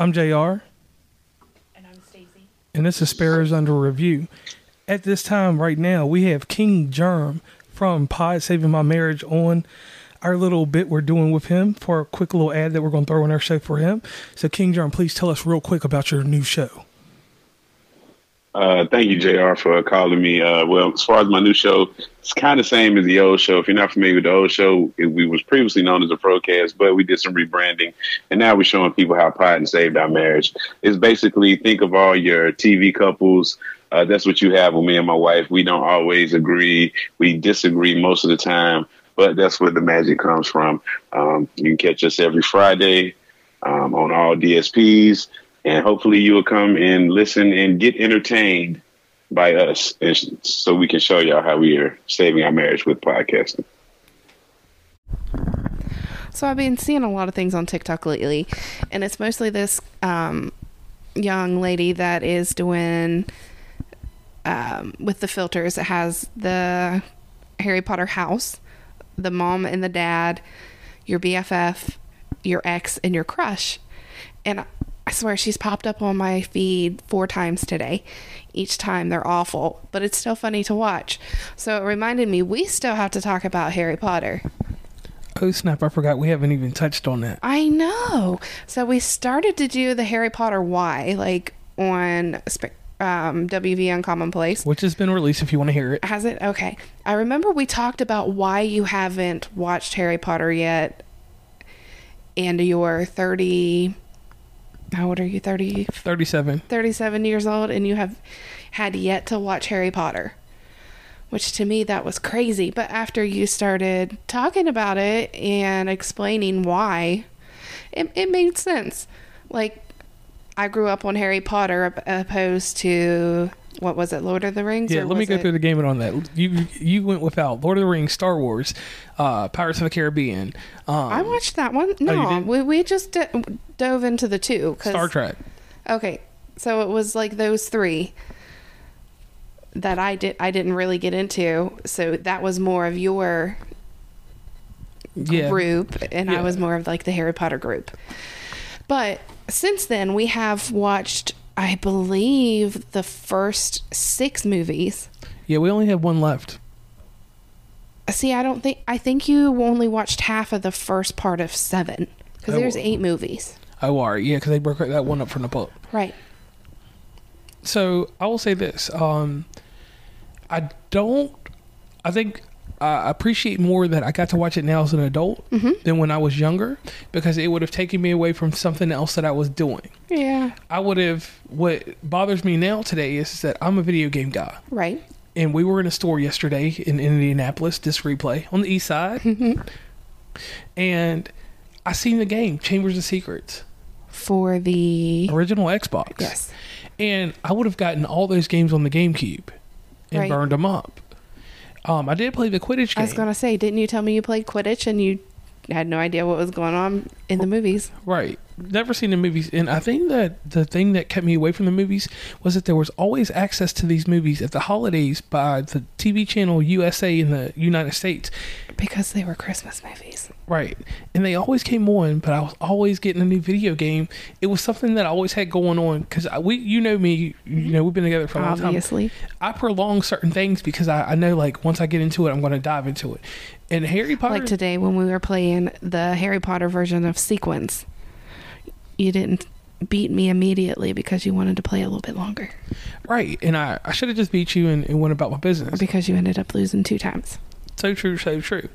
I'm JR, And I'm Stacey. and this is Sparrows Under Review. At this time, right now, we have King Germ from Pod Saving My Marriage on our little bit we're doing with him for a quick little ad that we're going to throw in our show for him. So, King Germ, please tell us real quick about your new show. Uh, thank you, JR, for calling me. Uh, well, as far as my new show, it's kind of same as the old show. If you're not familiar with the old show, it, we was previously known as the Procast, but we did some rebranding, and now we're showing people how Pod saved our marriage. It's basically think of all your TV couples. Uh, that's what you have with me and my wife. We don't always agree. We disagree most of the time, but that's where the magic comes from. Um, you can catch us every Friday um, on all DSPs and hopefully you will come and listen and get entertained by us and so we can show y'all how we are saving our marriage with podcasting So I've been seeing a lot of things on TikTok lately, and it's mostly this um, young lady that is doing um, with the filters. It has the Harry Potter house, the mom and the dad, your BFF, your ex, and your crush. And I swear she's popped up on my feed four times today. Each time they're awful, but it's still funny to watch. So it reminded me we still have to talk about Harry Potter. Oh, snap. I forgot we haven't even touched on that. I know. So we started to do the Harry Potter why, like on um, WV Uncommon Place. Which has been released if you want to hear it. Has it? Okay. I remember we talked about why you haven't watched Harry Potter yet, and you're 30. How old are you? 30, 37. 37 years old, and you have had yet to watch Harry Potter. Which to me, that was crazy. But after you started talking about it and explaining why, it, it made sense. Like, I grew up on Harry Potter opposed to, what was it, Lord of the Rings? Yeah, let me go it- through the gamut on that. You you went without Lord of the Rings, Star Wars, uh, Pirates of the Caribbean, um, I watched that one. Oh, No, did? we, we just d- dove into the two. 'cause- Star Trek. Okay, so it was like those three that I did. I didn't really get into. So that was more of your Yeah. group, and I was more of like the Harry Potter group. But since then, we have watched, I believe, the first six movies. Yeah, we only have one left. See, I don't think I think you only watched half of the first part of seven because there's eight movies, Oh, right. Yeah, because they broke that one up from the book. right? So I will say this: um, I don't. I think I appreciate more that I got to watch it now as an adult mm-hmm. than when I was younger because it would have taken me away from something else that I was doing. Yeah, I would have. What bothers me now today is that I'm a video game guy. right. and we were in a store yesterday in Indianapolis, Disc Replay on the east side, mm-hmm. and I seen the game Chambers of Secrets, For the original Xbox. yes, and I would have gotten all those games on the GameCube and Right. burned them up. Um, I did play the Quidditch game. I was gonna say, didn't you tell me you played Quidditch and you had no idea what was going on in the movies? Right. Never seen the movies. And I think that the thing that kept me away from the movies was that there was always access to these movies at the holidays by the TV channel USA in the United States. Because they were Christmas movies. Right. And they always came on, but I was always getting a new video game. It was something that I always had going on because we, you know me, you mm-hmm. know, we've been together for a long time. Obviously. I prolong certain things because I, I know, like, once I get into it, I'm going to dive into it. And Harry Potter. Like today when we were playing the Harry Potter version of Sequence, you didn't beat me immediately because you wanted to play a little bit longer. right. And I, I should have just beat you and, and went about my business. Because you ended up losing two times. So true, so true.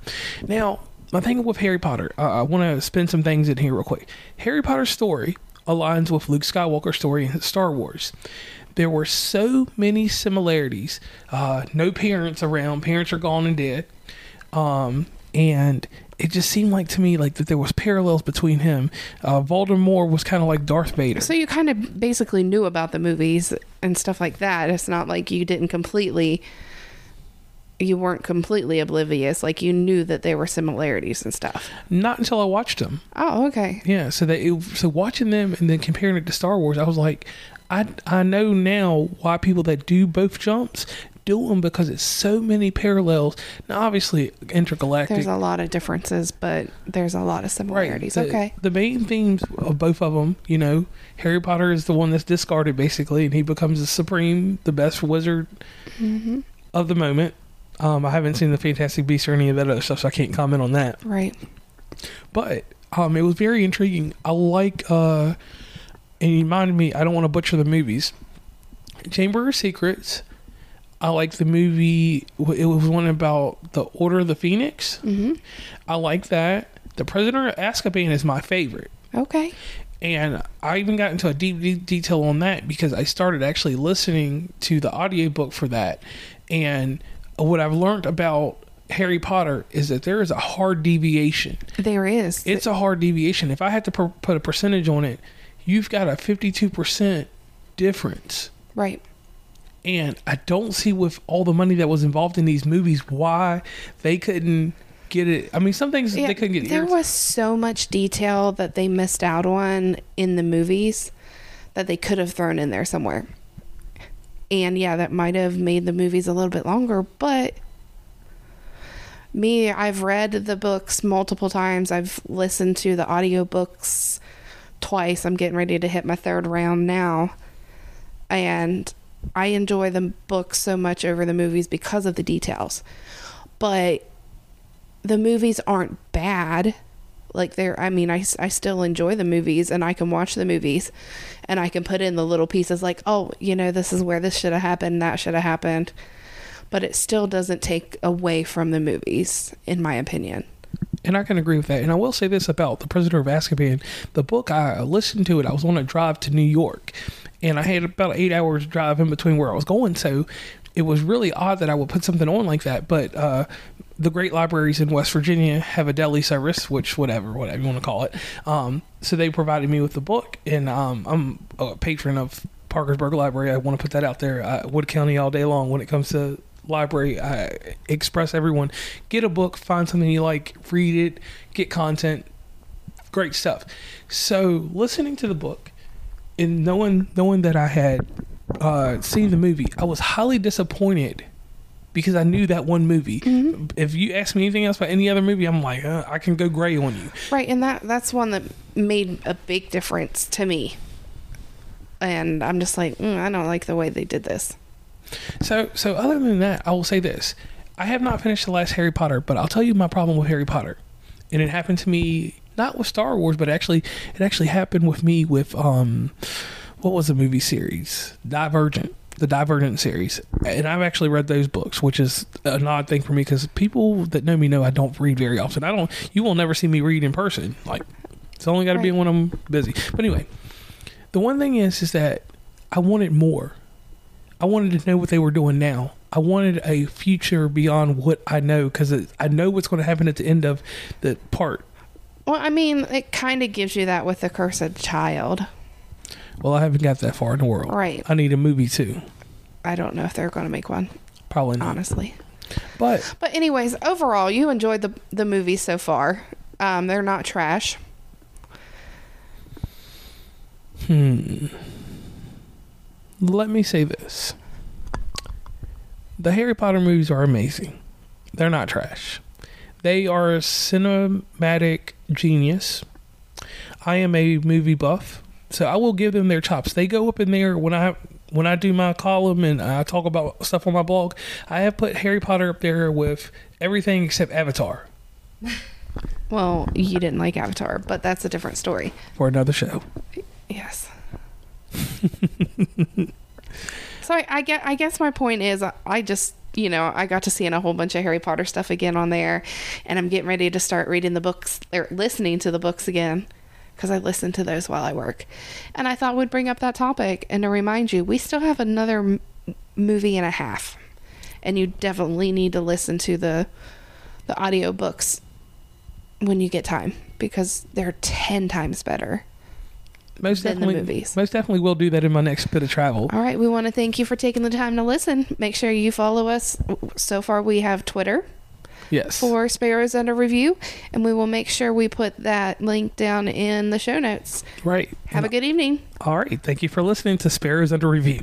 Now, my thing with Harry Potter, uh, I want to spin some things in here real quick. Harry Potter's story aligns with Luke Skywalker's story in Star Wars. There were so many similarities. Uh, no parents around; parents are gone and dead. Um, and it just seemed like to me like that there was parallels between him. Uh, Voldemort was kind of like Darth Vader. So you kind of basically knew about the movies and stuff like that. It's not like you didn't completely you weren't completely oblivious. Like you knew that there were similarities and stuff. Not until I watched them. Oh, okay. Yeah, so that it, so watching them and then comparing it to Star Wars, I was like, I I know now why people that do both jumps do them because it's so many parallels. Now, obviously, intergalactic. There's a lot of differences, but there's a lot of similarities. The, okay. The main themes of both of them, you know, Harry Potter is the one that's discarded basically, and he becomes the supreme, the best wizard Mm-hmm. of the moment. Um, I haven't seen the Fantastic Beasts or any of that other stuff, so I can't comment on that. Right. But um, it was very intriguing. I like, uh, and he reminded me. I don't want to butcher the movies. Chamber of Secrets. I like the movie. It was one about the Order of the Phoenix. Mm-hmm. I like that. The Prisoner of Azkaban is my favorite. Okay. And I even got into a deep, deep detail on that because I started actually listening to the audiobook for that. And what I've learned about Harry Potter is that there is a hard deviation. There is. It's a hard deviation. If I had to put a percentage on it, you've got a 52% difference. right. And I don't see with all the money that was involved in these movies why they couldn't get it. I mean, some things Yeah, they couldn't get. there ear- was so much detail that they missed out on in the movies that they could have thrown in there somewhere. And yeah, that might have made the movies a little bit longer, but me, I've read the books multiple times. I've listened to the audiobooks twice. I'm getting ready to hit my third round now. And I enjoy the books so much over the movies because of the details. But the movies aren't bad. Like they're, I mean, I, I still enjoy the movies and I can watch the movies and I can put in the little pieces like, oh, you know, this is where this should have happened, that should have happened. But it still doesn't take away from the movies, in my opinion. And I can agree with that. And I will say this about The Prisoner of Azkaban. The book, I listened to it. I was on a drive to New York. And I had about eight hours drive in between where I was going. So it was really odd that I would put something on like that. But uh, the great libraries in West Virginia have a deli service, which whatever, whatever you want to call it. Um, so they provided me with the book. And um, I'm a patron of Parkersburg Library. I want to put that out there. Uh, Wood County all day long when it comes to library. I express everyone get a book, find something you like, read it, get content, great stuff. So listening to the book and knowing knowing that I had uh, seen the movie, I was highly disappointed because I knew that one movie. If you ask me anything else about any other movie, I'm like, uh, I can go gray on you. Right, and that that's one that made a big difference to me. And I'm just like, mm, I don't like the way they did this. So, so other than that, I will say this: I have not finished the last Harry Potter, but I'll tell you my problem with Harry Potter, and it happened to me not with Star Wars, but actually, it actually happened with me with um, what was the movie series Divergent, the Divergent series, and I've actually read those books, which is an odd thing for me because people that know me know I don't read very often. I don't. You will never see me read in person. Like, it's only got to be when I'm busy. But anyway, the one thing is, is that I wanted more. I wanted to know what they were doing now. I wanted a future beyond what I know because I know what's going to happen at the end of the part. Well, I mean, it kind of gives you that with the cursed child. Well, I haven't got that far in the world. Right. I need a movie too. I don't know if they're going to make one, Probably not. honestly. But But anyways, overall, you enjoyed the the movie so far. Um, they're not trash. hmm. Let me say this. The Harry Potter movies are amazing. They're not trash. They are a cinematic genius. I am a movie buff, so I will give them their chops. They go up in there when I when I do my column and I talk about stuff on my blog. I have put Harry Potter up there with everything except Avatar Well, you didn't like Avatar, but that's a different story. for another show. Yes. so I, I get. I guess my point is, I- I just you know I got to seeing a whole bunch of Harry Potter stuff again on there, and I'm getting ready to start reading the books or listening to the books again because I listen to those while I work, and I thought we'd bring up that topic and to remind you we still have another m- movie and a half, and you definitely need to listen to the the audio books when you get time because they're ten times better. Most Than the definitely, movies. most definitely will do that in my next bit of travel. All right, we want to thank you for taking the time to listen. Make sure you follow us. So far, we have Twitter Yes. for Sparrows Under Review, and we will make sure we put that link down in the show notes. right. Have a good evening. All right. Thank you for listening to Sparrows Under Review.